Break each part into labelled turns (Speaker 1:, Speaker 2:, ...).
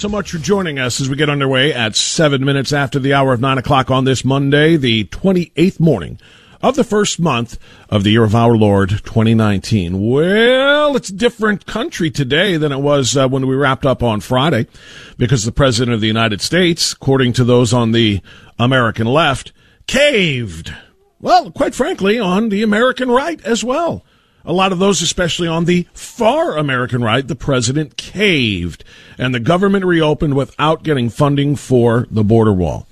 Speaker 1: So much for joining us as we get underway at seven minutes after the hour of nine o'clock on this Monday, the 28th morning of the first month of the year of our Lord 2019. Well, it's a different country today than it was uh, when we wrapped up on Friday because the President of the United States, according to those on the American left, caved. Well, quite frankly, on the American right as well a lot of those, especially on the far American right, the president caved and the government reopened without getting funding for the border wall.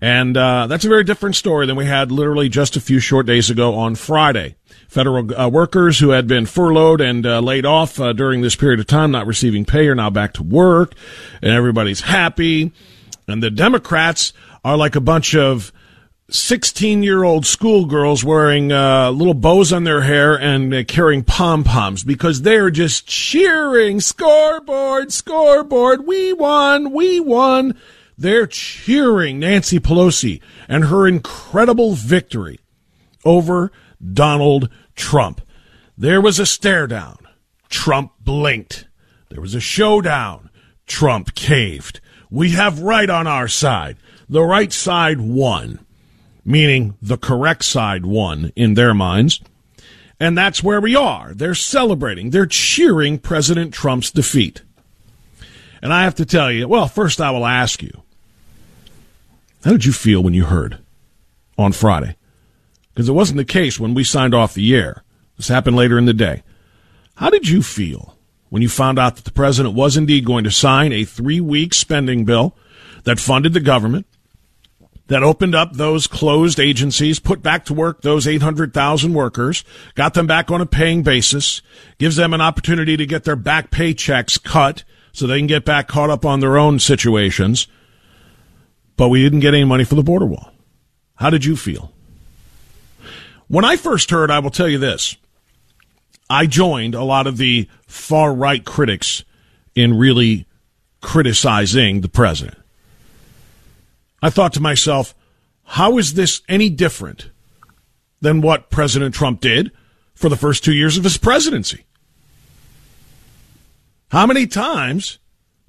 Speaker 1: And uh, that's a very different story than we had literally just a few short days ago on Friday. Federal uh, workers who had been furloughed and uh, laid off uh, during this period of time, not receiving pay, are now back to work, and everybody's happy. And the Democrats are like a bunch of 16 year old schoolgirls wearing uh, little bows on their hair and uh, carrying pom poms because they're just cheering scoreboard, scoreboard. We won, we won. They're cheering Nancy Pelosi and her incredible victory over Donald Trump. There was a stare down. Trump blinked. There was a showdown. Trump caved. We have right on our side. The right side won meaning the correct side won in their minds. And that's where we are. They're celebrating, they're cheering President Trump's defeat. And I have to tell you, well, first I will ask you, how did you feel when you heard on Friday? Because it wasn't the case when we signed off the air. This happened later in the day. How did you feel when you found out that the president was indeed going to sign a three week spending bill that funded the government, that opened up those closed agencies, put back to work those 800,000 workers, got them back on a paying basis, gives them an opportunity to get their back paychecks cut so they can get back caught up on their own situations. But we didn't get any money for the border wall. How did you feel? When I first heard, I will tell you this. I joined a lot of the far right critics in really criticizing the president. I thought to myself, how is this any different than what President Trump did for the first two years of his presidency? How many times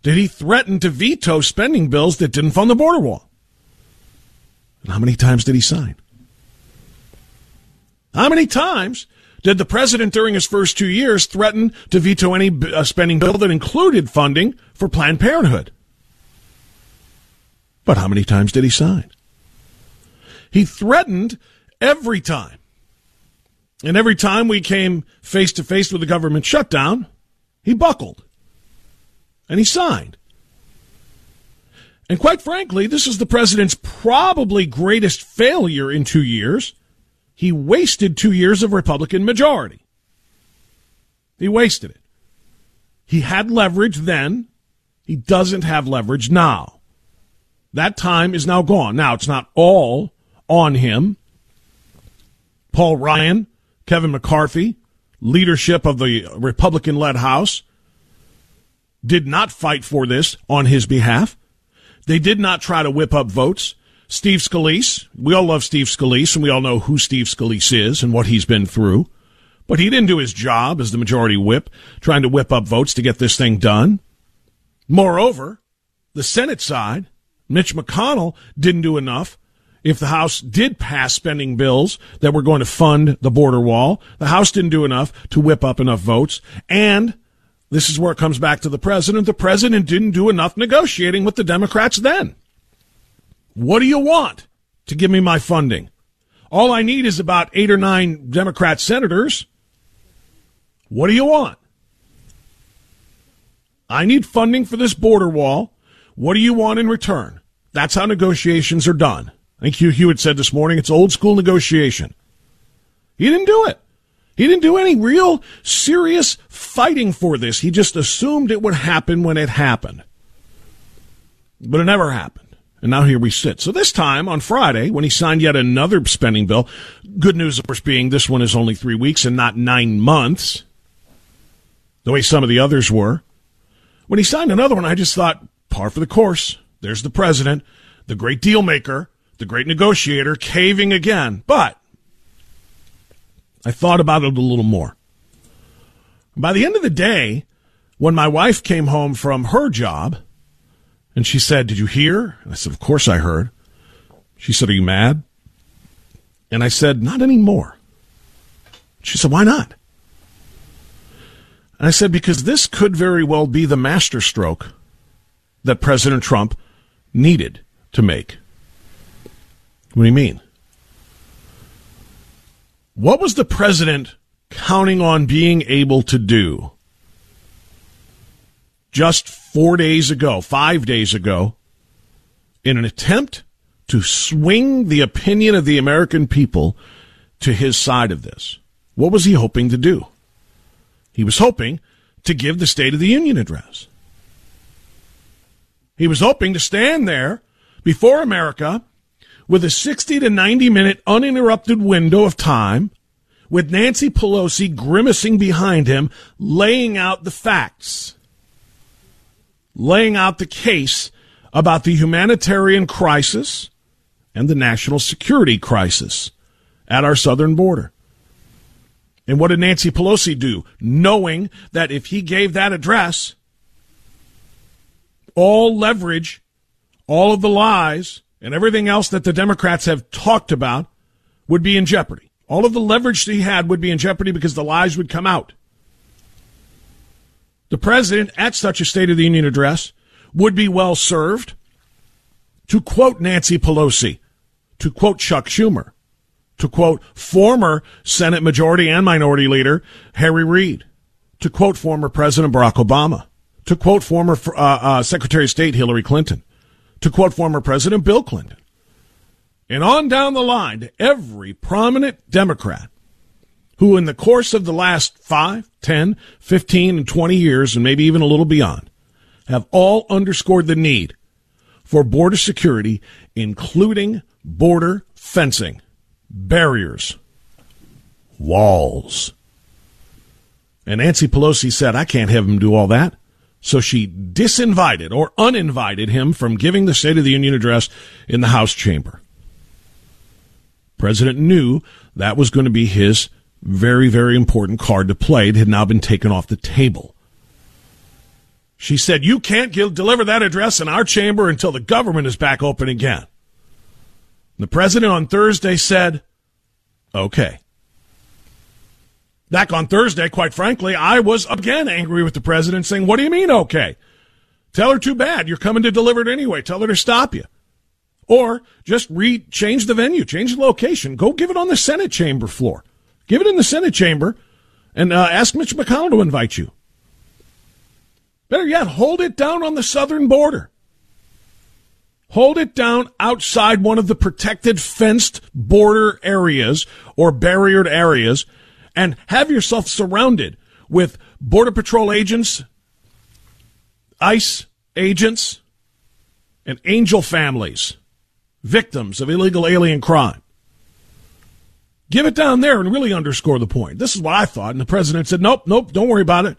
Speaker 1: did he threaten to veto spending bills that didn't fund the border wall? And how many times did he sign? How many times did the president during his first two years threaten to veto any uh, spending bill that included funding for Planned Parenthood? But how many times did he sign? He threatened every time. And every time we came face to face with the government shutdown, he buckled. And he signed. And quite frankly, this is the president's probably greatest failure in two years. He wasted two years of Republican majority. He wasted it. He had leverage then. He doesn't have leverage now. That time is now gone. Now, it's not all on him. Paul Ryan, Kevin McCarthy, leadership of the Republican led House did not fight for this on his behalf. They did not try to whip up votes. Steve Scalise, we all love Steve Scalise, and we all know who Steve Scalise is and what he's been through. But he didn't do his job as the majority whip, trying to whip up votes to get this thing done. Moreover, the Senate side Mitch McConnell didn't do enough. If the House did pass spending bills that were going to fund the border wall, the House didn't do enough to whip up enough votes. And this is where it comes back to the president. The president didn't do enough negotiating with the Democrats then. What do you want to give me my funding? All I need is about eight or nine Democrat senators. What do you want? I need funding for this border wall. What do you want in return? That's how negotiations are done. I think Hugh Hewitt said this morning it's old school negotiation. He didn't do it. He didn't do any real serious fighting for this. He just assumed it would happen when it happened. But it never happened. And now here we sit. So this time on Friday, when he signed yet another spending bill, good news, of course, being this one is only three weeks and not nine months, the way some of the others were. When he signed another one, I just thought, par for the course. There's the president, the great deal maker, the great negotiator, caving again. But I thought about it a little more. By the end of the day, when my wife came home from her job, and she said, Did you hear? And I said, Of course I heard. She said, Are you mad? And I said, Not anymore. She said, Why not? And I said, Because this could very well be the masterstroke that President Trump needed to make. What do you mean? What was the president counting on being able to do just four days ago, five days ago, in an attempt to swing the opinion of the American people to his side of this. What was he hoping to do? He was hoping to give the State of the Union address. He was hoping to stand there before America with a 60 to 90 minute uninterrupted window of time with Nancy Pelosi grimacing behind him, laying out the facts laying out the case about the humanitarian crisis and the national security crisis at our southern border. And what did Nancy Pelosi do? Knowing that if he gave that address, all leverage, all of the lies, and everything else that the Democrats have talked about would be in jeopardy. All of the leverage he had would be in jeopardy because the lies would come out. The president, at such a State of the Union address, would be well served to quote Nancy Pelosi, to quote Chuck Schumer, to quote former Senate Majority and Minority Leader Harry Reid, to quote former President Barack Obama, to quote former uh, uh, Secretary of State Hillary Clinton, to quote former President Bill Clinton, and on down the line to every prominent Democrat who in the course of the last 5, 10, 15, and 20 years, and maybe even a little beyond, have all underscored the need for border security, including border fencing, barriers, walls. And Nancy Pelosi said, I can't have him do all that. So she disinvited or uninvited him from giving the State of the Union address in the House chamber. President knew that was going to be his very, very important card to play. It had now been taken off the table. She said, You can't give, deliver that address in our chamber until the government is back open again. The president on Thursday said, Okay. Back on Thursday, quite frankly, I was again angry with the president, saying, What do you mean, okay? Tell her too bad. You're coming to deliver it anyway. Tell her to stop you. Or just re change the venue, change the location. Go give it on the Senate chamber floor. Give it in the Senate chamber and uh, ask Mitch McConnell to invite you. Better yet, hold it down on the southern border. Hold it down outside one of the protected fenced border areas or barriered areas and have yourself surrounded with Border Patrol agents, ICE agents, and angel families, victims of illegal alien crime. Give it down there and really underscore the point. This is what I thought. And the president said, nope, nope, don't worry about it.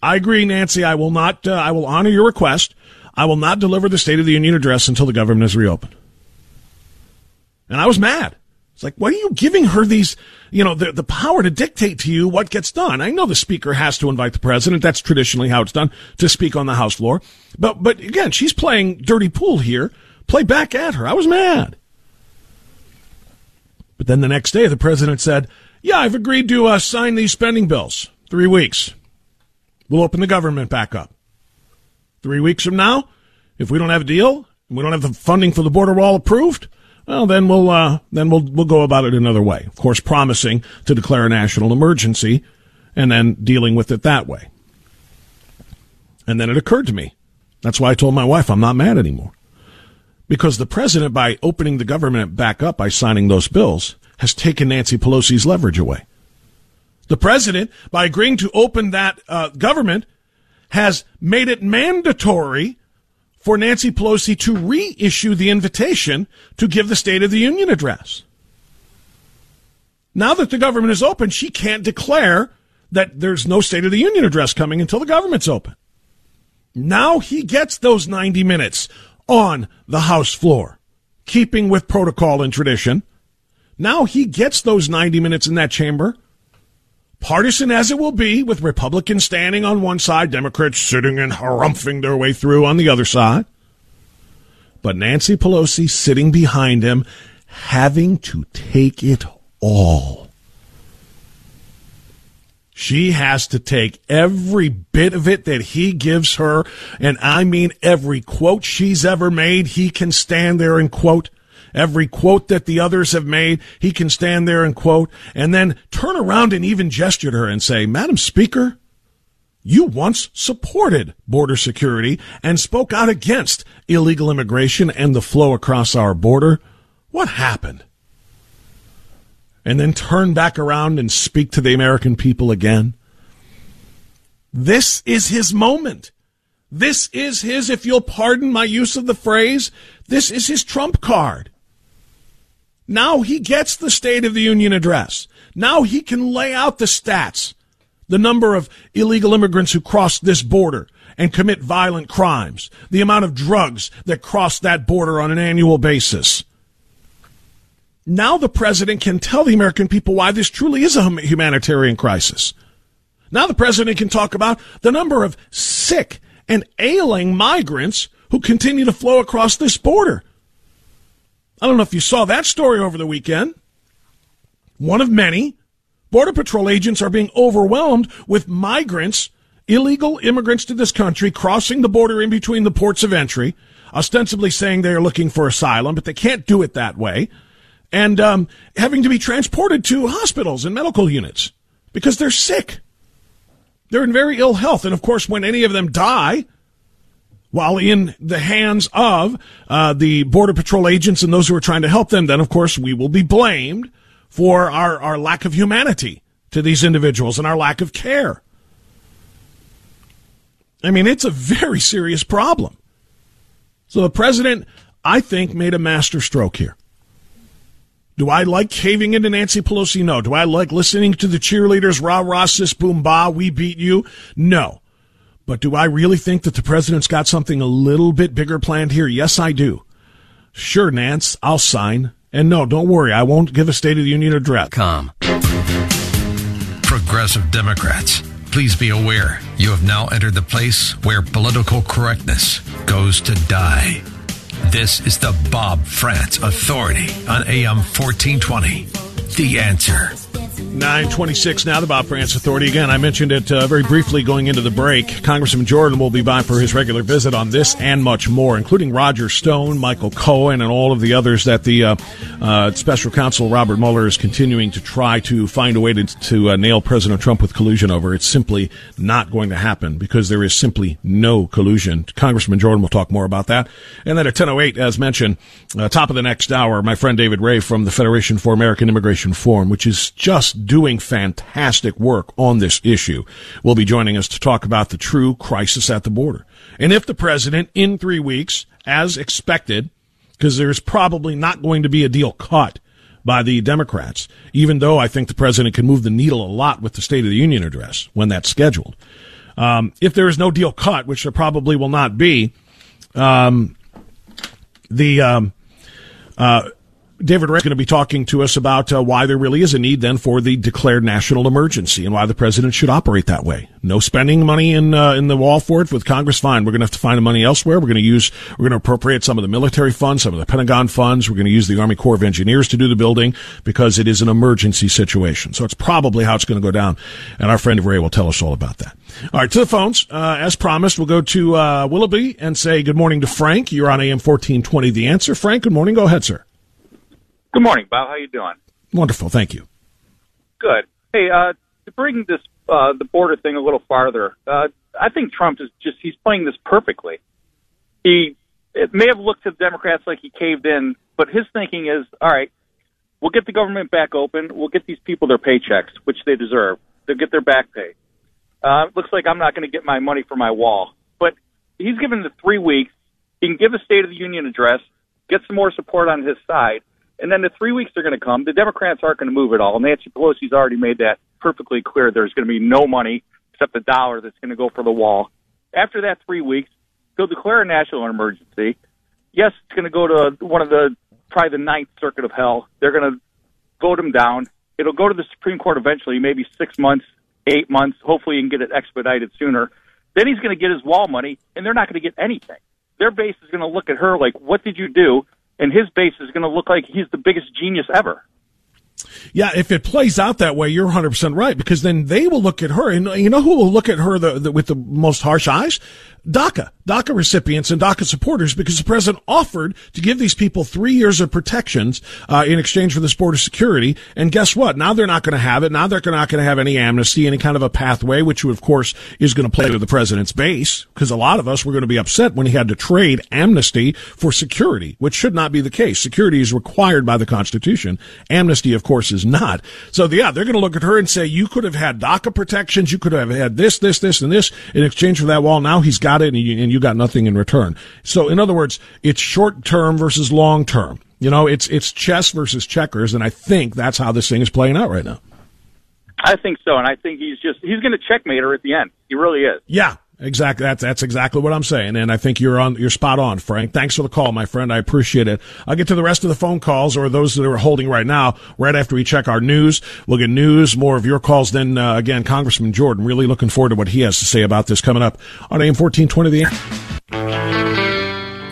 Speaker 1: I agree, Nancy. I will not, uh, I will honor your request. I will not deliver the State of the Union address until the government is reopened. And I was mad. It's like, why are you giving her these, you know, the, the power to dictate to you what gets done? I know the speaker has to invite the president. That's traditionally how it's done to speak on the House floor. But, but again, she's playing dirty pool here. Play back at her. I was mad. But then the next day, the president said, Yeah, I've agreed to uh, sign these spending bills. Three weeks. We'll open the government back up. Three weeks from now, if we don't have a deal, and we don't have the funding for the border wall approved, well, then we'll uh, then we'll we'll go about it another way. Of course, promising to declare a national emergency, and then dealing with it that way. And then it occurred to me. That's why I told my wife I'm not mad anymore because the president, by opening the government back up by signing those bills, has taken Nancy Pelosi's leverage away. The president, by agreeing to open that uh, government, has made it mandatory for Nancy Pelosi to reissue the invitation to give the State of the Union address. Now that the government is open, she can't declare that there's no State of the Union address coming until the government's open. Now he gets those 90 minutes on the House floor, keeping with protocol and tradition. Now he gets those 90 minutes in that chamber, partisan as it will be, with Republicans standing on one side, Democrats sitting and harumphing their way through on the other side. But Nancy Pelosi sitting behind him, having to take it all. She has to take every bit of it that he gives her, and I mean every quote she's ever made, he can stand there and quote. Every quote that the others have made, he can stand there and quote, and then turn around and even gesture to her and say, Madam Speaker, you once supported border security and spoke out against illegal immigration and the flow across our border. What happened? and then turn back around and speak to the American people again. This is his moment. This is his, if you'll pardon my use of the phrase, this is his trump card. Now he gets the State of the Union address. Now he can lay out the stats, the number of illegal immigrants who cross this border and commit violent crimes, the amount of drugs that cross that border on an annual basis. Now the president can tell the American people why this truly is a humanitarian crisis. Now the president can talk about the number of sick and ailing migrants who continue to flow across this border. I don't know if you saw that story over the weekend. One of many. Border Patrol agents are being overwhelmed with migrants, illegal immigrants to this country, crossing the border in between the ports of entry, ostensibly saying they are looking for asylum, but they can't do it that way and um, having to be transported to hospitals and medical units because they're sick. They're in very ill health. And of course, when any of them die, while in the hands of uh, the Border Patrol agents and those who are trying to help them, then of course we will be blamed for our, our lack of humanity to these individuals and our lack of care. I mean, it's a very serious problem. So the president, I think, made a master stroke here. Do I like caving into Nancy Pelosi? No. Do I like listening to the cheerleaders, rah, rah, sis, boom, bah, we beat you? No. But do I really think that the president's got something a little bit bigger planned here? Yes, I do. Sure, Nance, I'll sign. And no, don't worry, I won't give a State of the Union address.
Speaker 2: Com. Progressive Democrats, please be aware you have now entered the place where political correctness goes to die. This is the Bob Frantz Authority on AM 1420. The answer.
Speaker 1: 926 now, the Bob Frantz Authority. Again, I mentioned it uh, very briefly going into the break. Congressman Jordan will be by for his regular visit on this and much more, including Roger Stone, Michael Cohen, and all of the others that the uh, uh, special counsel Robert Mueller is continuing to try to find a way to, to uh, nail President Trump with collusion over. It's simply not going to happen because there is simply no collusion. Congressman Jordan will talk more about that. And then at 10.08, as mentioned, uh, top of the next hour, my friend David Ray from the Federation for American Immigration Forum, which is just doing fantastic work on this issue, will be joining us to talk about the true crisis at the border. And if the president, in three weeks, as expected, because there's probably not going to be a deal cut by the Democrats, even though I think the president can move the needle a lot with the State of the Union address when that's scheduled. Um, if there is no deal cut, which there probably will not be, um, the um, uh, David Rick going to be talking to us about uh, why there really is a need then for the declared national emergency and why the president should operate that way. No spending money in uh, in the wall for it with Congress. Fine, we're going to have to find the money elsewhere. We're going to use we're going to appropriate some of the military funds, some of the Pentagon funds. We're going to use the Army Corps of Engineers to do the building because it is an emergency situation. So it's probably how it's going to go down. And our friend Ray will tell us all about that. All right, to the phones. Uh, as promised, we'll go to uh, Willoughby and say good morning to Frank. You're on AM fourteen twenty. The answer, Frank. Good morning. Go ahead, sir.
Speaker 3: Good morning, Bob. How you doing?
Speaker 1: Wonderful, thank you.
Speaker 3: Good. Hey, uh, to bring this uh, the border thing a little farther, uh, I think Trump is just he's playing this perfectly. He it may have looked to the Democrats like he caved in, but his thinking is, all right, we'll get the government back open, we'll get these people their paychecks, which they deserve. They'll get their back pay. Uh, looks like I'm not going to get my money for my wall, but he's given the three weeks He can give a State of the Union address, get some more support on his side, and then the three weeks are going to come. The Democrats aren't going to move at all. Nancy Pelosi's already made that perfectly clear. There's going to be no money except the dollar that's going to go for the wall. After that three weeks, he'll declare a national emergency. Yes, it's going to go to one of the probably the Ninth Circuit of Hell. They're going to vote him down. It'll go to the Supreme Court eventually, maybe six months, eight months. Hopefully, you can get it expedited sooner. Then he's going to get his wall money, and they're not going to get anything. Their base is going to look at her like, "What did you do?" And his base is going to look like he's the biggest genius ever.
Speaker 1: Yeah, if it plays out that way, you're 100% right because then they will look at her and you know who will look at her the, the, with the most harsh eyes? DACA, DACA recipients and DACA supporters because the president offered to give these people three years of protections uh, in exchange for this border security. And guess what? Now they're not going to have it. Now they're not going to have any amnesty, any kind of a pathway, which of course is going to play to the president's base because a lot of us were going to be upset when he had to trade amnesty for security, which should not be the case. Security is required by the Constitution. Amnesty, of course, is not. So yeah, they're going to look at her and say, you could have had DACA protections. You could have had this, this, this, and this in exchange for that wall. Now he's got got it and you, and you got nothing in return. So in other words, it's short term versus long term. You know, it's it's chess versus checkers, and I think that's how this thing is playing out right now.
Speaker 3: I think so, and I think he's just he's going to checkmate her at the end. He really is.
Speaker 1: Yeah, Exactly. That's that's exactly what I'm saying, and I think you're on you're spot on, Frank. Thanks for the call, my friend. I appreciate it. I'll get to the rest of the phone calls or those that are holding right now right after we check our news. We'll get news, more of your calls. Then uh, again, Congressman Jordan. Really looking forward to what he has to say about this coming up on AM 1420.
Speaker 2: The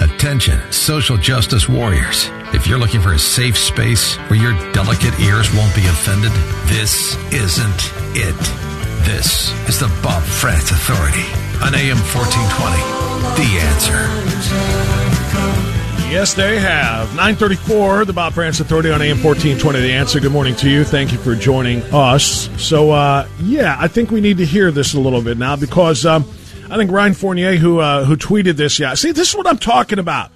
Speaker 2: Attention, social justice warriors. If you're looking for a safe space where your delicate ears won't be offended, this isn't it. This is the Bob Frantz Authority on AM 1420. The answer.
Speaker 1: Yes, they have. 934, the Bob Frantz Authority on AM 1420. The answer. Good morning to you. Thank you for joining us. So, uh, yeah, I think we need to hear this a little bit now because um, I think Ryan Fournier, who uh, who tweeted this, yeah, see, this is what I'm talking about.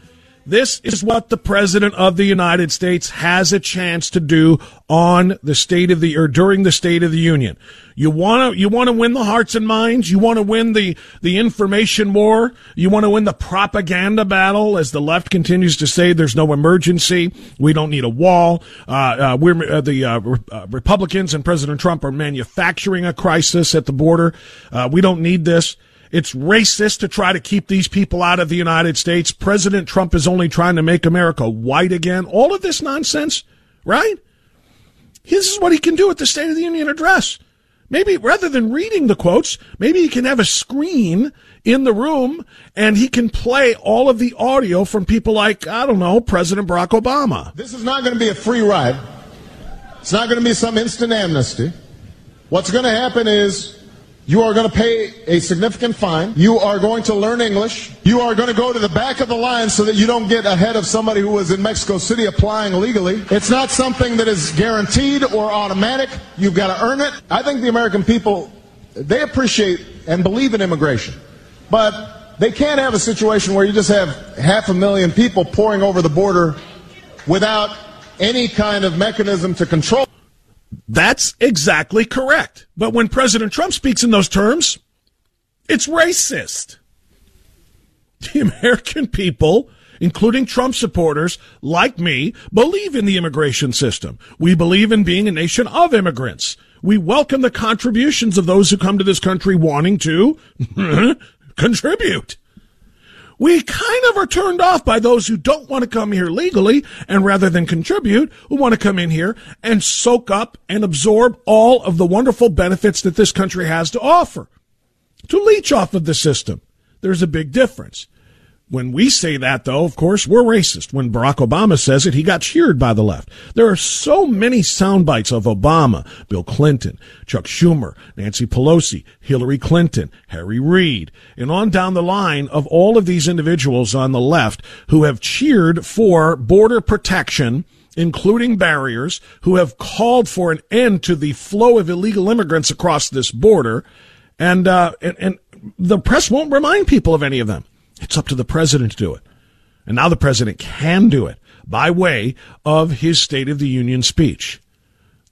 Speaker 1: This is what the president of the United States has a chance to do on the state of the or during the state of the union. You want to you want to win the hearts and minds. You want to win the the information war. You want to win the propaganda battle as the left continues to say there's no emergency. We don't need a wall. Uh, uh, we're uh, the uh, uh, Republicans and President Trump are manufacturing a crisis at the border. Uh, we don't need this. It's racist to try to keep these people out of the United States. President Trump is only trying to make America white again. All of this nonsense, right? This is what he can do at the State of the Union address. Maybe rather than reading the quotes, maybe he can have a screen in the room and he can play all of the audio from people like, I don't know, President Barack Obama.
Speaker 4: This is not going to be a free ride. It's not going to be some instant amnesty. What's going to happen is you are going to pay a significant fine. You are going to learn English. You are going to go to the back of the line so that you don't get ahead of somebody who was in Mexico City applying legally. It's not something that is guaranteed or automatic. You've got to earn it. I think the American people, they appreciate and believe in immigration. But they can't have a situation where you just have half a million people pouring over the border without any kind of mechanism to control.
Speaker 1: That's exactly correct. But when President Trump speaks in those terms, it's racist. The American people, including Trump supporters like me, believe in the immigration system. We believe in being a nation of immigrants. We welcome the contributions of those who come to this country wanting to contribute we kind of are turned off by those who don't want to come here legally and rather than contribute, who want to come in here and soak up and absorb all of the wonderful benefits that this country has to offer. To leech off of the system. There's a big difference. When we say that, though, of course, we're racist. When Barack Obama says it, he got cheered by the left. There are so many sound bites of Obama, Bill Clinton, Chuck Schumer, Nancy Pelosi, Hillary Clinton, Harry Reid, and on down the line of all of these individuals on the left who have cheered for border protection including barriers, who have called for an end to the flow of illegal immigrants across this border, and uh, and, and the press won't remind people of any of them. It's up to the president to do it. And now the president can do it by way of his State of the Union speech.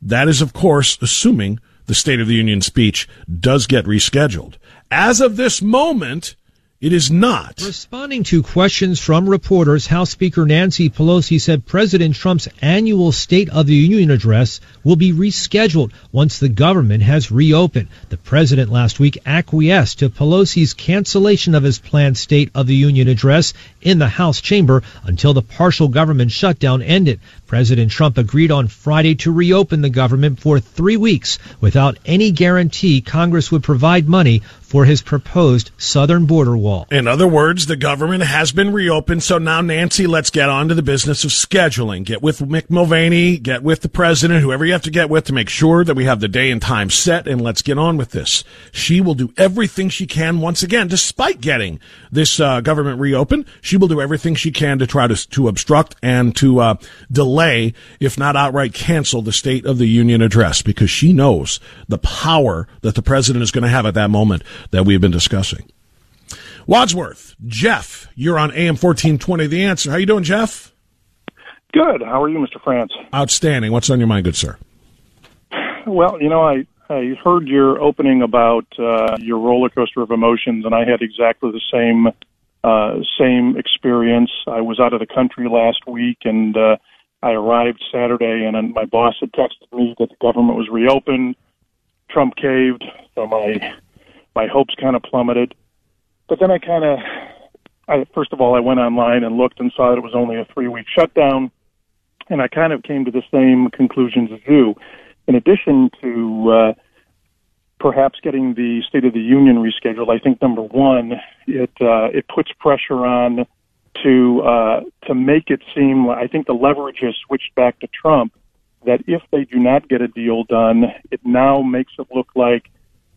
Speaker 1: That is, of course, assuming the State of the Union speech does get rescheduled. As of this moment, It is not.
Speaker 5: Responding to questions from reporters, House Speaker Nancy Pelosi said President Trump's annual State of the Union address will be rescheduled once the government has reopened. The president last week acquiesced to Pelosi's cancellation of his planned State of the Union address in the House chamber until the partial government shutdown ended. President Trump agreed on Friday to reopen the government for three weeks without any guarantee Congress would provide money for his proposed southern border wall.
Speaker 1: In other words, the government has been reopened. So now, Nancy, let's get on to the business of scheduling. Get with Mick Mulvaney, get with the president, whoever you have to get with to make sure that we have the day and time set, and let's get on with this. She will do everything she can once again, despite getting this uh, government reopened. She will do everything she can to try to, to obstruct and to uh, delay, if not outright cancel, the State of the Union address because she knows the power that the president is going to have at that moment that we've been discussing. Wadsworth, Jeff, you're on AM 1420. The answer. How you doing, Jeff?
Speaker 6: Good. How are you, Mr. Frantz?
Speaker 1: Outstanding. What's on your mind, good sir?
Speaker 6: Well, you know, I, I heard your opening about uh, your roller coaster of emotions, and I had exactly the same uh, same experience. I was out of the country last week, and uh, I arrived Saturday, and my boss had texted me that the government was reopened. Trump caved, so my my hopes kind of plummeted. But then I kind of, I, first of all, I went online and looked and saw that it was only a three week shutdown. And I kind of came to the same conclusions as you. In addition to uh, perhaps getting the State of the Union rescheduled, I think number one, it uh, it puts pressure on to uh, to make it seem. I think the leverage has switched back to Trump. That if they do not get a deal done, it now makes it look like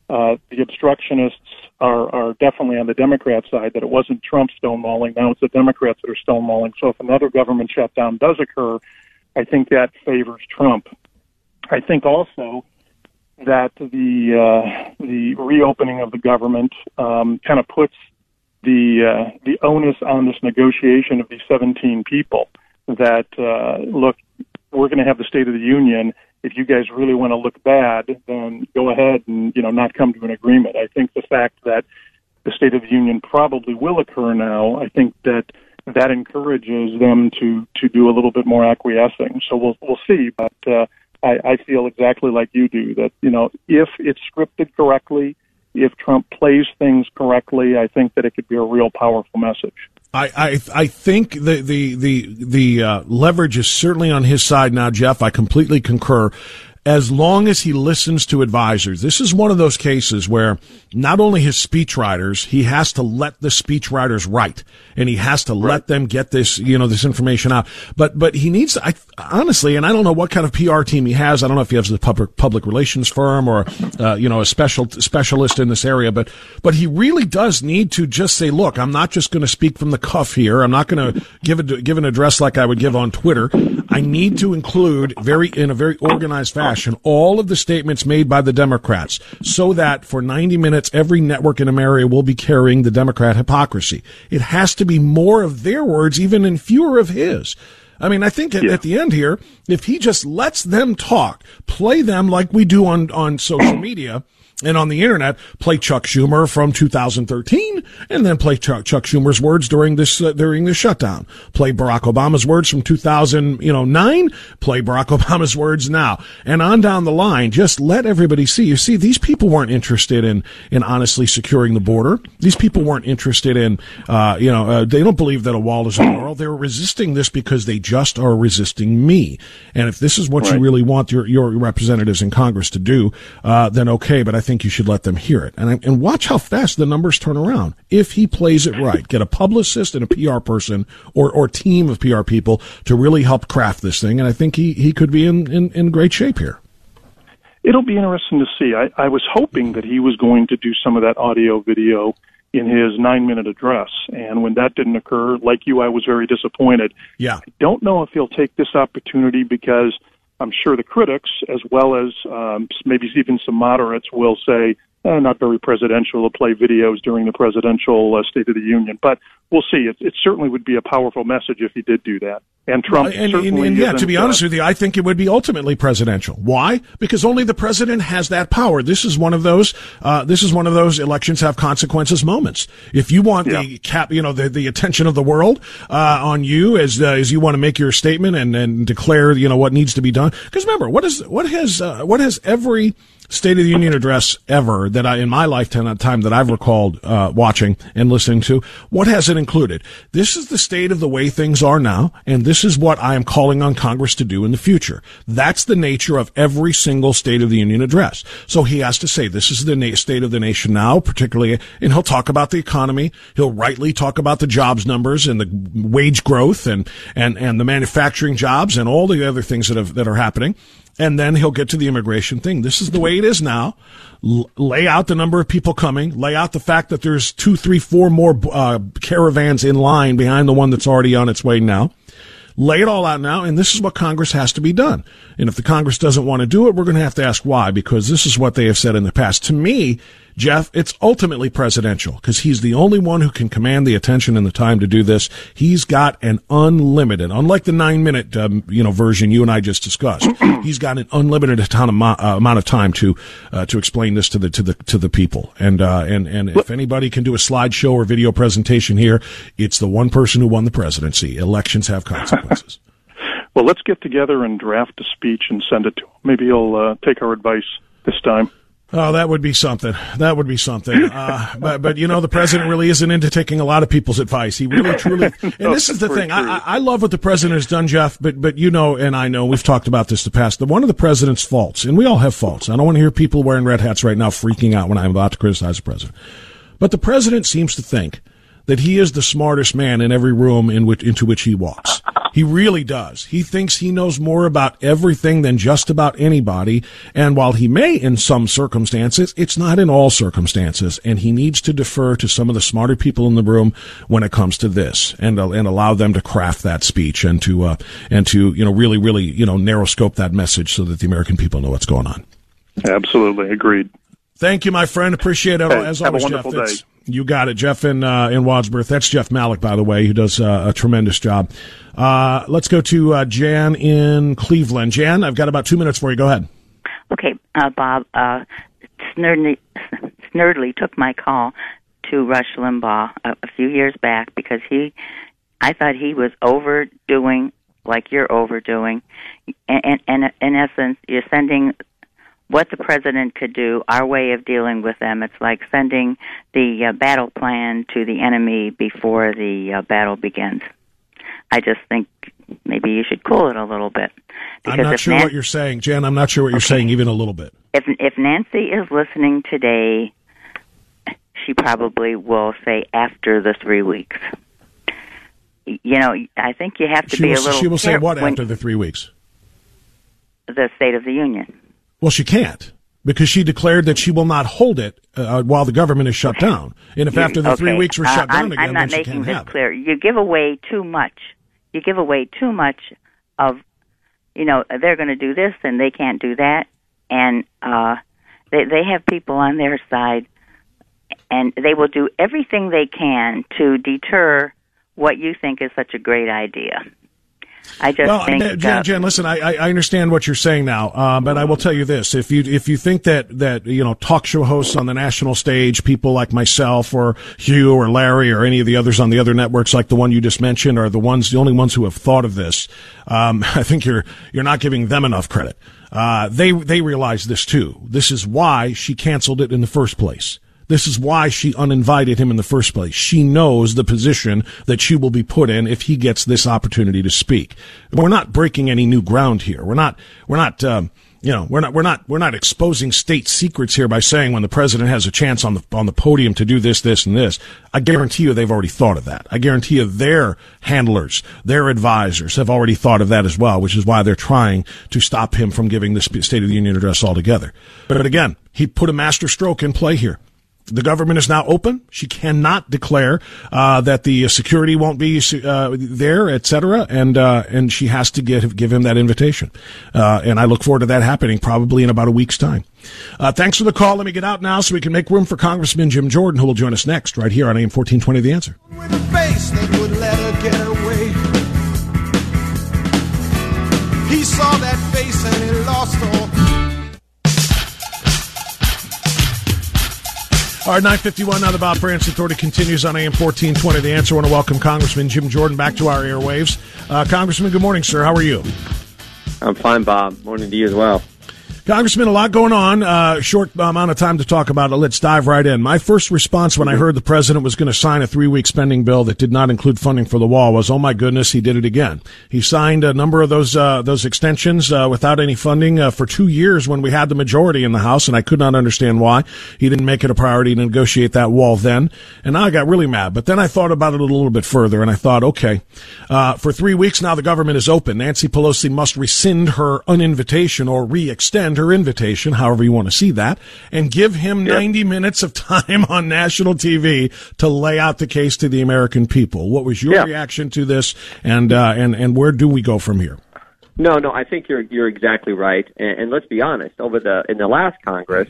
Speaker 6: uh, the obstructionists are, are definitely on the Democrat side, that it wasn't Trump stonewalling. Now it's the Democrats that are stonewalling. So if another government shutdown does occur, I think that favors Trump. I think also that the uh, the reopening of the government um, kind of puts the uh, the onus on this negotiation of these 17 people. That uh, look, we're going to have the State of the Union, if you guys really want to look bad, then go ahead and you know not come to an agreement. I think the fact that the State of the Union probably will occur now, I think that that encourages them to to do a little bit more acquiescing. So we'll we'll see, but uh, I, I feel exactly like you do that you know if it's scripted correctly, if Trump plays things correctly, I think that it could be a real powerful message.
Speaker 1: I, I, I think the the the the uh, leverage is certainly on his side now, Jeff. I completely concur as long as he listens to advisors. This is one of those cases where not only his speechwriters, he has to let the speechwriters write and he has to right. let them get this, you know, this information out. But, but he needs, I, honestly, and I don't know what kind of PR team he has. I don't know if he has a public, public relations firm or, uh, you know, a special, specialist in this area, but, but he really does need to just say, look, I'm not just going to speak from the cuff here. I'm not going to give a, give an address like I would give on Twitter. I need to include very, in a very organized fashion fashion all of the statements made by the Democrats so that for 90 minutes, every network in America will be carrying the Democrat hypocrisy. It has to be more of their words, even and fewer of his. I mean, I think at, yeah. at, the end here, if he just lets them talk, play them like we do on, on social media, and on the internet, play Chuck Schumer from 2013, and then play Chuck, Chuck Schumer's words during this uh, during the shutdown. Play Barack Obama's words from 2000, you know, nine. Play Barack Obama's words now, and on down the line. Just let everybody see. You see, these people weren't interested in in honestly securing the border. These people weren't interested in, uh, you know, uh, they don't believe that a wall is immoral. They're resisting this because they just are resisting me. And if this is what right. you really want your your representatives in Congress to do, uh, then okay. But I think think you should let them hear it. And, and watch how fast the numbers turn around. If he plays it right, get a publicist and a PR person or, or team of PR people to really help craft this thing. And I think he, he could be in, in, in great shape here.
Speaker 6: It'll be interesting to see. I, I was hoping that he was going to do some of that audio video in his nine minute address. And when that didn't occur, like you, I was very disappointed.
Speaker 1: Yeah.
Speaker 6: I don't know if he'll take this opportunity because I'm sure the critics, as well as um, maybe even some moderates, will say, uh, not very presidential to play videos during the presidential uh, State of the Union. But we'll see. It, it certainly would be a powerful message if he did do that. And Trump
Speaker 1: well, and,
Speaker 6: certainly
Speaker 1: and, and yeah, to be honest
Speaker 6: uh,
Speaker 1: with you, I think it would be ultimately presidential. Why? Because only the president has that power. This is one of those. Uh, this is one of those elections have consequences moments. If you want
Speaker 6: Yeah.
Speaker 1: the cap, you know, the, the attention of the world uh, on you as uh, as you want to make your statement and, and declare, you know, what needs to be done. Because remember, what is what has uh, what has every State of the Union address ever that I, in my lifetime time that I've recalled uh, watching and listening to, what has it included? This is the state of the way things are now, and this is what I am calling on Congress to do in the future. That's the nature of every single State of the Union address. So he has to say, this is the na- state of the nation now, particularly, and he'll talk about the economy. He'll rightly talk about the jobs numbers and the wage growth and, and, and the manufacturing jobs and all the other things that have, that are happening and then he'll get to the immigration thing. This is the way it is now. L- lay out the number of people coming. Lay out the fact that there's two, three, four more uh, caravans in line behind the one that's already on its way now. Lay it all out now, and this is what Congress has to be done. And if the Congress doesn't want to do it, we're going to have to ask why, because this is what they have said in the past. To me, Jeff, it's ultimately presidential because he's the only one who can command the attention and the time to do this. He's got an unlimited, unlike the nine minute, um, you know, version you and I just discussed. he's got an unlimited ton of uh, amount of time to uh, to explain this to the to the to the people. And uh, and and if anybody can do a slideshow or video presentation here, it's the one person who won the presidency. Elections have consequences.
Speaker 6: Well, let's get together and draft a speech and send it to him. Maybe he'll uh, take our advice this time.
Speaker 1: Oh, that would be something. That would be something. Uh, but, but you know, the president really isn't into taking a lot of people's advice. He really, truly, and this is the thing. I. I I love what the president has done, Jeff, but, but you know, and I know we've talked about this in the past, The one of the president's faults, and we all have faults. I don't want to hear people wearing red hats right now freaking out when I'm about to criticize the president. But the president seems to think that he is the smartest man in every room in which, into which he walks. He really does. He thinks he knows more about everything than just about anybody. And while he may in some circumstances, it's not in all circumstances. And he needs to defer to some of the smarter people in the room when it comes to this and, uh, and allow them to craft that speech and to, uh, and to, you know, really, really, you know, narrow scope that message so that the American people know what's going on.
Speaker 6: Absolutely agreed.
Speaker 1: Thank you, my friend. Appreciate it.
Speaker 6: Hey,
Speaker 1: As
Speaker 6: have a
Speaker 1: always, Jeff. You got it, Jeff in uh, in Wadsworth. That's Jeff Malik, by the way, who does uh, a tremendous job. Uh, let's go to uh, Jan in Cleveland. Jan, I've got about two minutes for you. Go ahead.
Speaker 7: Okay, uh, Bob, uh, Snerdly took my call to Rush Limbaugh a, a few years back because he, I thought he was overdoing like you're overdoing. And, and, and in essence, you're sending what the president could do, our way of dealing with them. It's like sending the uh, battle plan to the enemy before the uh, battle begins. I just think maybe you should cool it a little bit.
Speaker 1: I'm not sure
Speaker 7: Nan-
Speaker 1: what you're saying, Jan. I'm not sure what you're saying, even a little bit.
Speaker 7: if if Nancy is listening today, she probably will say after the three weeks. You know, I think you have to
Speaker 1: She
Speaker 7: be
Speaker 1: will,
Speaker 7: a little.
Speaker 1: she will say what after the three weeks?
Speaker 7: the State of the Union.
Speaker 1: Well, she can't because she declared that she will not hold it uh, while the government is shut down. And if after the three weeks we're
Speaker 7: uh,
Speaker 1: shut down
Speaker 7: I'm,
Speaker 1: again,
Speaker 7: I'm not making
Speaker 1: can't
Speaker 7: this
Speaker 1: have it.
Speaker 7: clear. You give away too much. You give away too much of, you know, they're going to do this and they can't do that, and uh, they they have people on their side, and they will do everything they can to deter what you think is such a great idea. I just
Speaker 1: well,
Speaker 7: think
Speaker 1: Jen,
Speaker 7: uh,
Speaker 1: Jen, listen, I, I I understand what you're saying now, uh, but I will tell you this: if you if you think that that you know talk show hosts on the national stage, people like myself or Hugh or Larry or any of the others on the other networks, like the one you just mentioned, are the ones the only ones who have thought of this, um, I think you're you're not giving them enough credit. Uh, they they realize this too. This is why she canceled it in the first place. This is why she uninvited him in the first place. She knows the position that she will be put in if he gets this opportunity to speak. We're not breaking any new ground here. We're not, we're not, um, you know, we're not, we're not, we're not exposing state secrets here by saying when the president has a chance on the, on the podium to do this, this, and this. I guarantee you they've already thought of that. I guarantee you their handlers, their advisors have already thought of that as well, which is why they're trying to stop him from giving the State of the Union address altogether. But again, he put a master stroke in play here. The government is now open. She cannot declare uh, that the security won't be uh, there, et cetera, and uh, and she has to give give him that invitation. Uh, and I look forward to that happening probably in about a week's time. Uh, thanks for the call. Let me get out now so we can make room for Congressman Jim Jordan, who will join us next right here on AM 1420 The Answer. He saw that face and he lost all. Right, 951 now the Bob Frantz Authority continues on AM 1420. The answer. I want to welcome Congressman Jim Jordan back to our airwaves. Uh, Congressman, good morning, sir. How are you?
Speaker 8: I'm fine, Bob. Morning to you as well.
Speaker 1: Congressman, a lot going on. Uh, short amount of time to talk about it. Let's dive right in. My first response when I heard the president was going to sign a three-week spending bill that did not include funding for the wall was, "Oh my goodness, he did it again." He signed a number of those uh, those extensions uh, without any funding uh, for two years when we had the majority in the House, and I could not understand why he didn't make it a priority to negotiate that wall then. And I got really mad. But then I thought about it a little bit further, and I thought, okay, uh, for three weeks now the government is open. Nancy Pelosi must rescind her uninvitation or re-extend her invitation however you want to see that, and give him 90 minutes of time on national TV to lay out the case to the American people. What was your reaction to this, and uh, and and where do we go from here?
Speaker 8: No, no, I think you're you're exactly right. And, and let's be honest. Over the in the last Congress,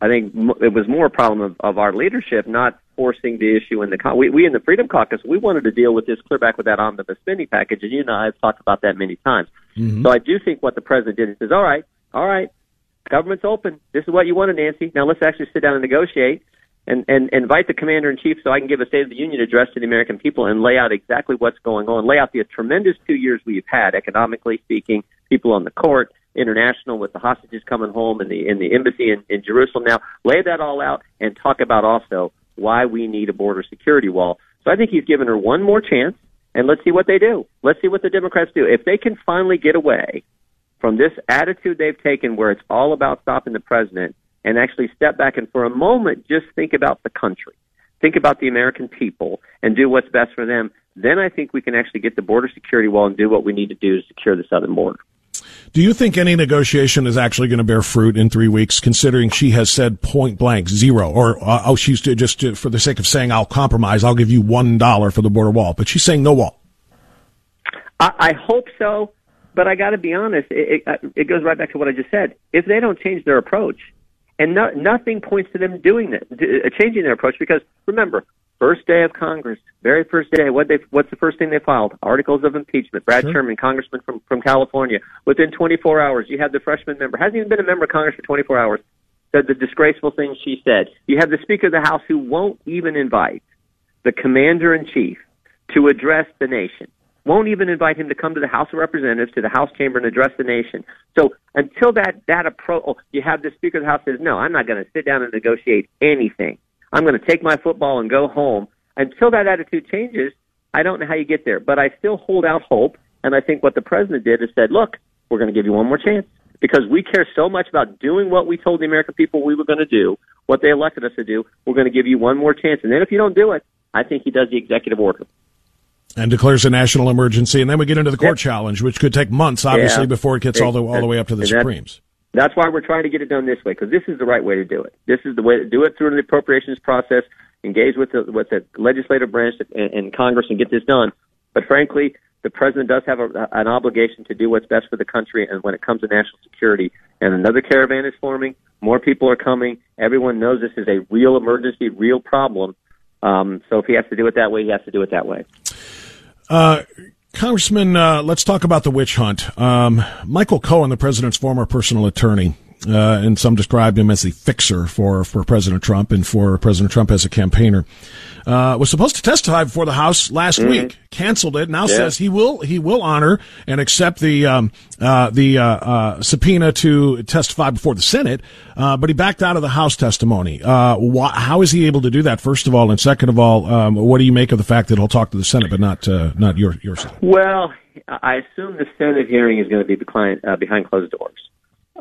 Speaker 8: I think it was more a problem of, of our leadership not forcing the issue in the we, we in the Freedom Caucus we wanted to deal with this clear back with that omnibus spending package, and you and I have talked about that many times. Mm-hmm. So I do think what the president did is says, all right, all right, government's open. This is what you wanted, Nancy. Now let's actually sit down and negotiate and, and invite the commander in chief so I can give a State of the Union address to the American people and lay out exactly what's going on, lay out the tremendous two years we've had, economically speaking, people on the court, international with the hostages coming home in the in the embassy in, in Jerusalem now, lay that all out and talk about also why we need a border security wall. So I think he's given her one more chance and let's see what they do. Let's see what the Democrats do. If they can finally get away from this attitude they've taken where it's all about stopping the president and actually step back and for a moment just think about the country, think about the American people and do what's best for them, then I think we can actually get the border security wall and do what we need to do to secure the southern border.
Speaker 1: Do you think any negotiation is actually going to bear fruit in three weeks, considering she has said point blank zero, or uh, oh, she's just to, for the sake of saying I'll compromise, I'll give you one dollar for the border wall, but she's saying no wall.
Speaker 8: I, I hope so. But I got to be honest, it, it, it goes right back to what I just said. If they don't change their approach, and no, nothing points to them doing that, uh, changing their approach, because remember, first day of Congress, very first day, what they, what's the first thing they filed? Articles of impeachment. Brad sure. Sherman, congressman from, from California. Within 24 hours, you have the freshman member, hasn't even been a member of Congress for 24 hours, said the disgraceful things she said. You have the Speaker of the House who won't even invite the Commander in Chief to address the nation won't even invite him to come to the House of Representatives, to the House chamber, and address the nation. So until that that approach, oh, you have the Speaker of the House says, no, I'm not going to sit down and negotiate anything. I'm going to take my football and go home. Until that attitude changes, I don't know how you get there, but I still hold out hope. And I think what the president did is said, look, we're going to give you one more chance because we care so much about doing what we told the American people we were going to do, what they elected us to do. We're going to give you one more chance. And then if you don't do it, I think he does the executive order
Speaker 1: and declares a national emergency, and then we get into the court yep. challenge, which could take months, obviously, yeah. before it gets all the all the way up to the Supremes.
Speaker 8: That's why we're trying to get it done this way, because this is the right way to do it. This is the way to do it through the appropriations process, engage with the with the legislative branch and, and Congress, and get this done. But frankly, the president does have a, an obligation to do what's best for the country, and when it comes to national security, and another caravan is forming, more people are coming. Everyone knows this is a real emergency, real problem. Um, so if he has to do it that way, he has to do it that way.
Speaker 1: Uh, Congressman, uh, let's talk about the witch hunt. Um, Michael Cohen, the president's former personal attorney, uh, and some described him as the fixer for, for President Trump and for President Trump as a campaigner. Uh, was supposed to testify before the House last mm-hmm. week, canceled it. Now yeah. says he will he will honor and accept the um, uh, the uh, uh subpoena to testify before the Senate, uh, but he backed out of the House testimony. Uh, wh- how is he able to do that? First of all, and second of all, um, what do you make of the fact that he'll talk to the Senate, but not not your your Senate?
Speaker 8: Well, I assume the Senate hearing is going to be behind behind closed doors.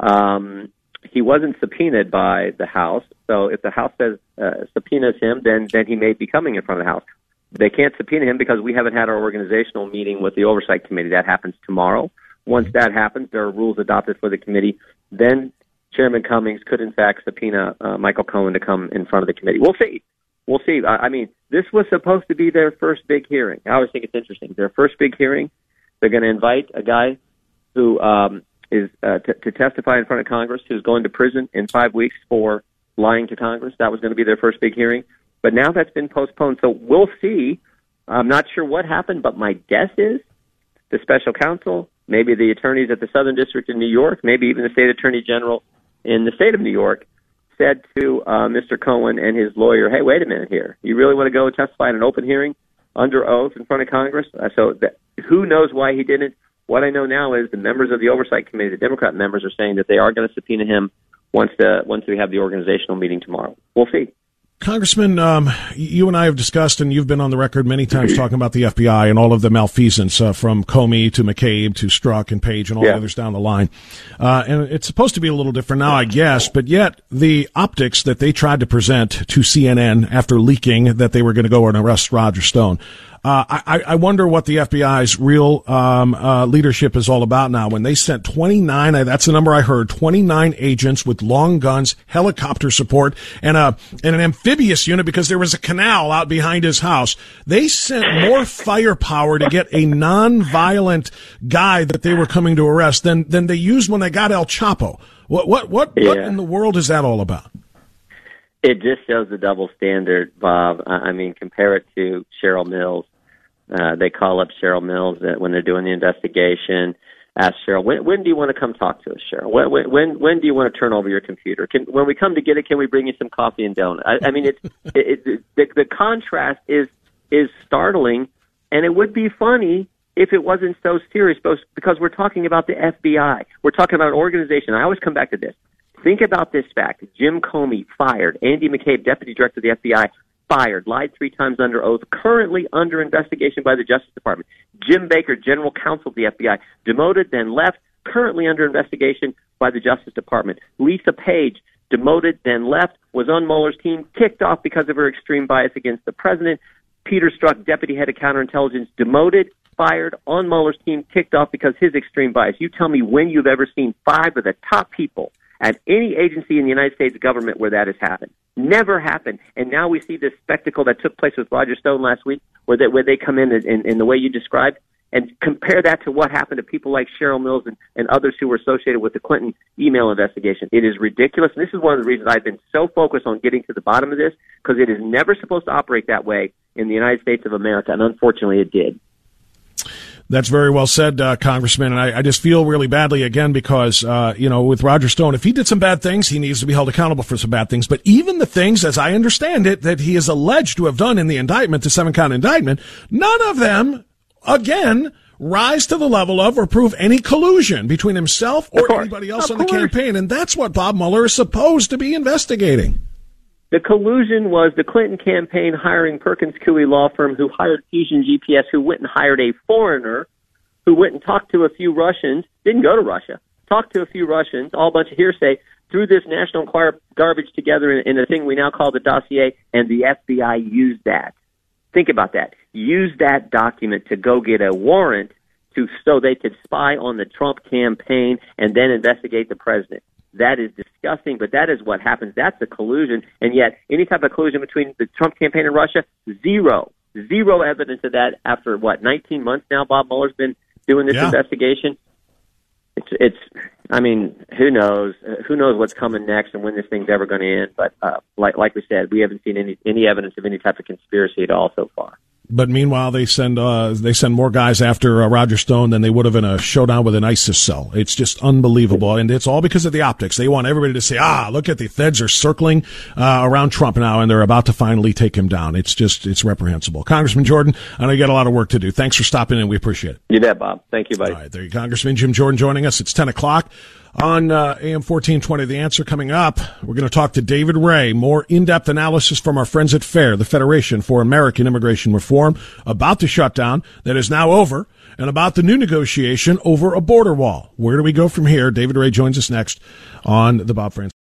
Speaker 8: Um, he wasn't subpoenaed by the House, so if the House says uh, subpoenas him, then then he may be coming in front of the House. They can't subpoena him because we haven't had our organizational meeting with the Oversight Committee. That happens tomorrow. Once that happens, there are rules adopted for the committee. Then Chairman Cummings could, in fact, subpoena uh, Michael Cohen to come in front of the committee. We'll see. We'll see. I, I mean, this was supposed to be their first big hearing. I always think it's interesting. Their first big hearing. They're going to invite a guy who um, is uh, t- to testify in front of Congress, who's going to prison in five weeks for lying to Congress. That was going to be their first big hearing, but now that's been postponed. So we'll see. I'm not sure what happened, but my guess is the special counsel, maybe the attorneys at the Southern District in New York, maybe even the state attorney general in the state of New York said to uh, Mr. Cohen and his lawyer, "Hey, wait a minute here. You really want to go testify in an open hearing under oath in front of Congress?" Uh, so that, who knows why he didn't? What I know now is the members of the oversight committee, the Democrat members, are saying that they are going to subpoena him once the once we have the organizational meeting tomorrow. We'll see.
Speaker 1: Congressman, um, you and I have discussed, and you've been on the record many times talking about the FBI and all of the malfeasance uh, from Comey to McCabe to Strzok and Page and all
Speaker 8: Yeah.
Speaker 1: the others down the line. Uh, and it's supposed to be a little different now, I guess, but yet the optics that they tried to present to CNN after leaking that they were going to go and arrest Roger Stone. Uh, I, I wonder what the FBI's real um, uh, leadership is all about now. When they sent 29, uh, that's the number I heard, 29 agents with long guns, helicopter support, and a and an amphibious unit because there was a canal out behind his house. They sent more firepower to get a non-violent guy that they were coming to arrest than than they used when they got El Chapo. What what what, what in the world is that all about?
Speaker 8: It just shows the double standard, Bob. I mean, compare it to Cheryl Mills. Uh, they call up Cheryl Mills when they're doing the investigation. Ask Cheryl, when, when do you want to come talk to us, Cheryl? When, when, when, when do you want to turn over your computer? Can, when we come to get it, can we bring you some coffee and donut? I, I mean, it's, it, it, the, the contrast is, is startling, and it would be funny if it wasn't so serious, both- because we're talking about the FBI. We're talking about an organization. I always come back to this. Think about this fact. Jim Comey fired. Andy McCabe, Deputy Director of the FBI, fired. Lied three times under oath. Currently under investigation by the Justice Department. Jim Baker, General Counsel of the FBI, demoted, then left. Currently under investigation by the Justice Department. Lisa Page, demoted, then left, was on Mueller's team, kicked off because of her extreme bias against the president. Peter Strzok, deputy head of counterintelligence, demoted, fired, on Mueller's team, kicked off because his extreme bias. You tell me when you've ever seen five of the top people at any agency in the United States government where that has happened. Never happened. And now we see this spectacle that took place with Roger Stone last week, where they, where they come in in, in, in the way you described, and compare that to what happened to people like Cheryl Mills and, and others who were associated with the Clinton email investigation. It is ridiculous. And this is one of the reasons I've been so focused on getting to the bottom of this, because it is never supposed to operate that way in the United States of America, and unfortunately it did.
Speaker 1: That's very well said, uh, Congressman. And I, I just feel really badly again because, uh, you know, with Roger Stone, if he did some bad things, he needs to be held accountable for some bad things. But even the things, as I understand it, that he is alleged to have done in the indictment, the seven count indictment, none of them, again, rise to the level of or prove any collusion between himself or anybody else on the campaign. And that's what Bob Mueller is supposed to be investigating.
Speaker 8: The collusion was the Clinton campaign hiring Perkins Coie law firm who hired Fusion GPS, who went and hired a foreigner, who went and talked to a few Russians, didn't go to Russia, talked to a few Russians, all bunch of hearsay, threw this National Enquirer garbage together in, in a thing we now call the dossier, and the FBI used that. Think about that. Used that document to go get a warrant to so they could spy on the Trump campaign and then investigate the president. That is disgusting, but that is what happens. That's a collusion. And yet, any type of collusion between the Trump campaign and Russia, zero. Zero evidence of that after, what, 19 months now Bob Mueller's been doing this
Speaker 1: Yeah.
Speaker 8: investigation? It's, it's, I mean, who knows? Who knows what's coming next and when this thing's ever going to end? But, uh, like, like we said, we haven't seen any, any evidence of any type of conspiracy at all so far.
Speaker 1: But meanwhile, they send uh, they send more guys after uh, Roger Stone than they would have in a showdown with an ISIS cell. It's just unbelievable, and it's all because of the optics. They want everybody to say, "Ah, look at the feds are circling uh, around Trump now, and they're about to finally take him down." It's just it's reprehensible. Congressman Jordan, I know you got a lot of work to do. Thanks for stopping in. We appreciate it.
Speaker 8: You bet, Bob. Thank you, buddy.
Speaker 1: All right, there you go. Congressman Jim Jordan joining us. It's 10 o'clock on uh, AM 1420. The answer coming up. We're going to talk to David Ray. More in-depth analysis from our friends at FAIR, the Federation for American Immigration Reform, about the shutdown that is now over and about the new negotiation over a border wall. Where do we go from here? David Ray joins us next on the Bob Frantz.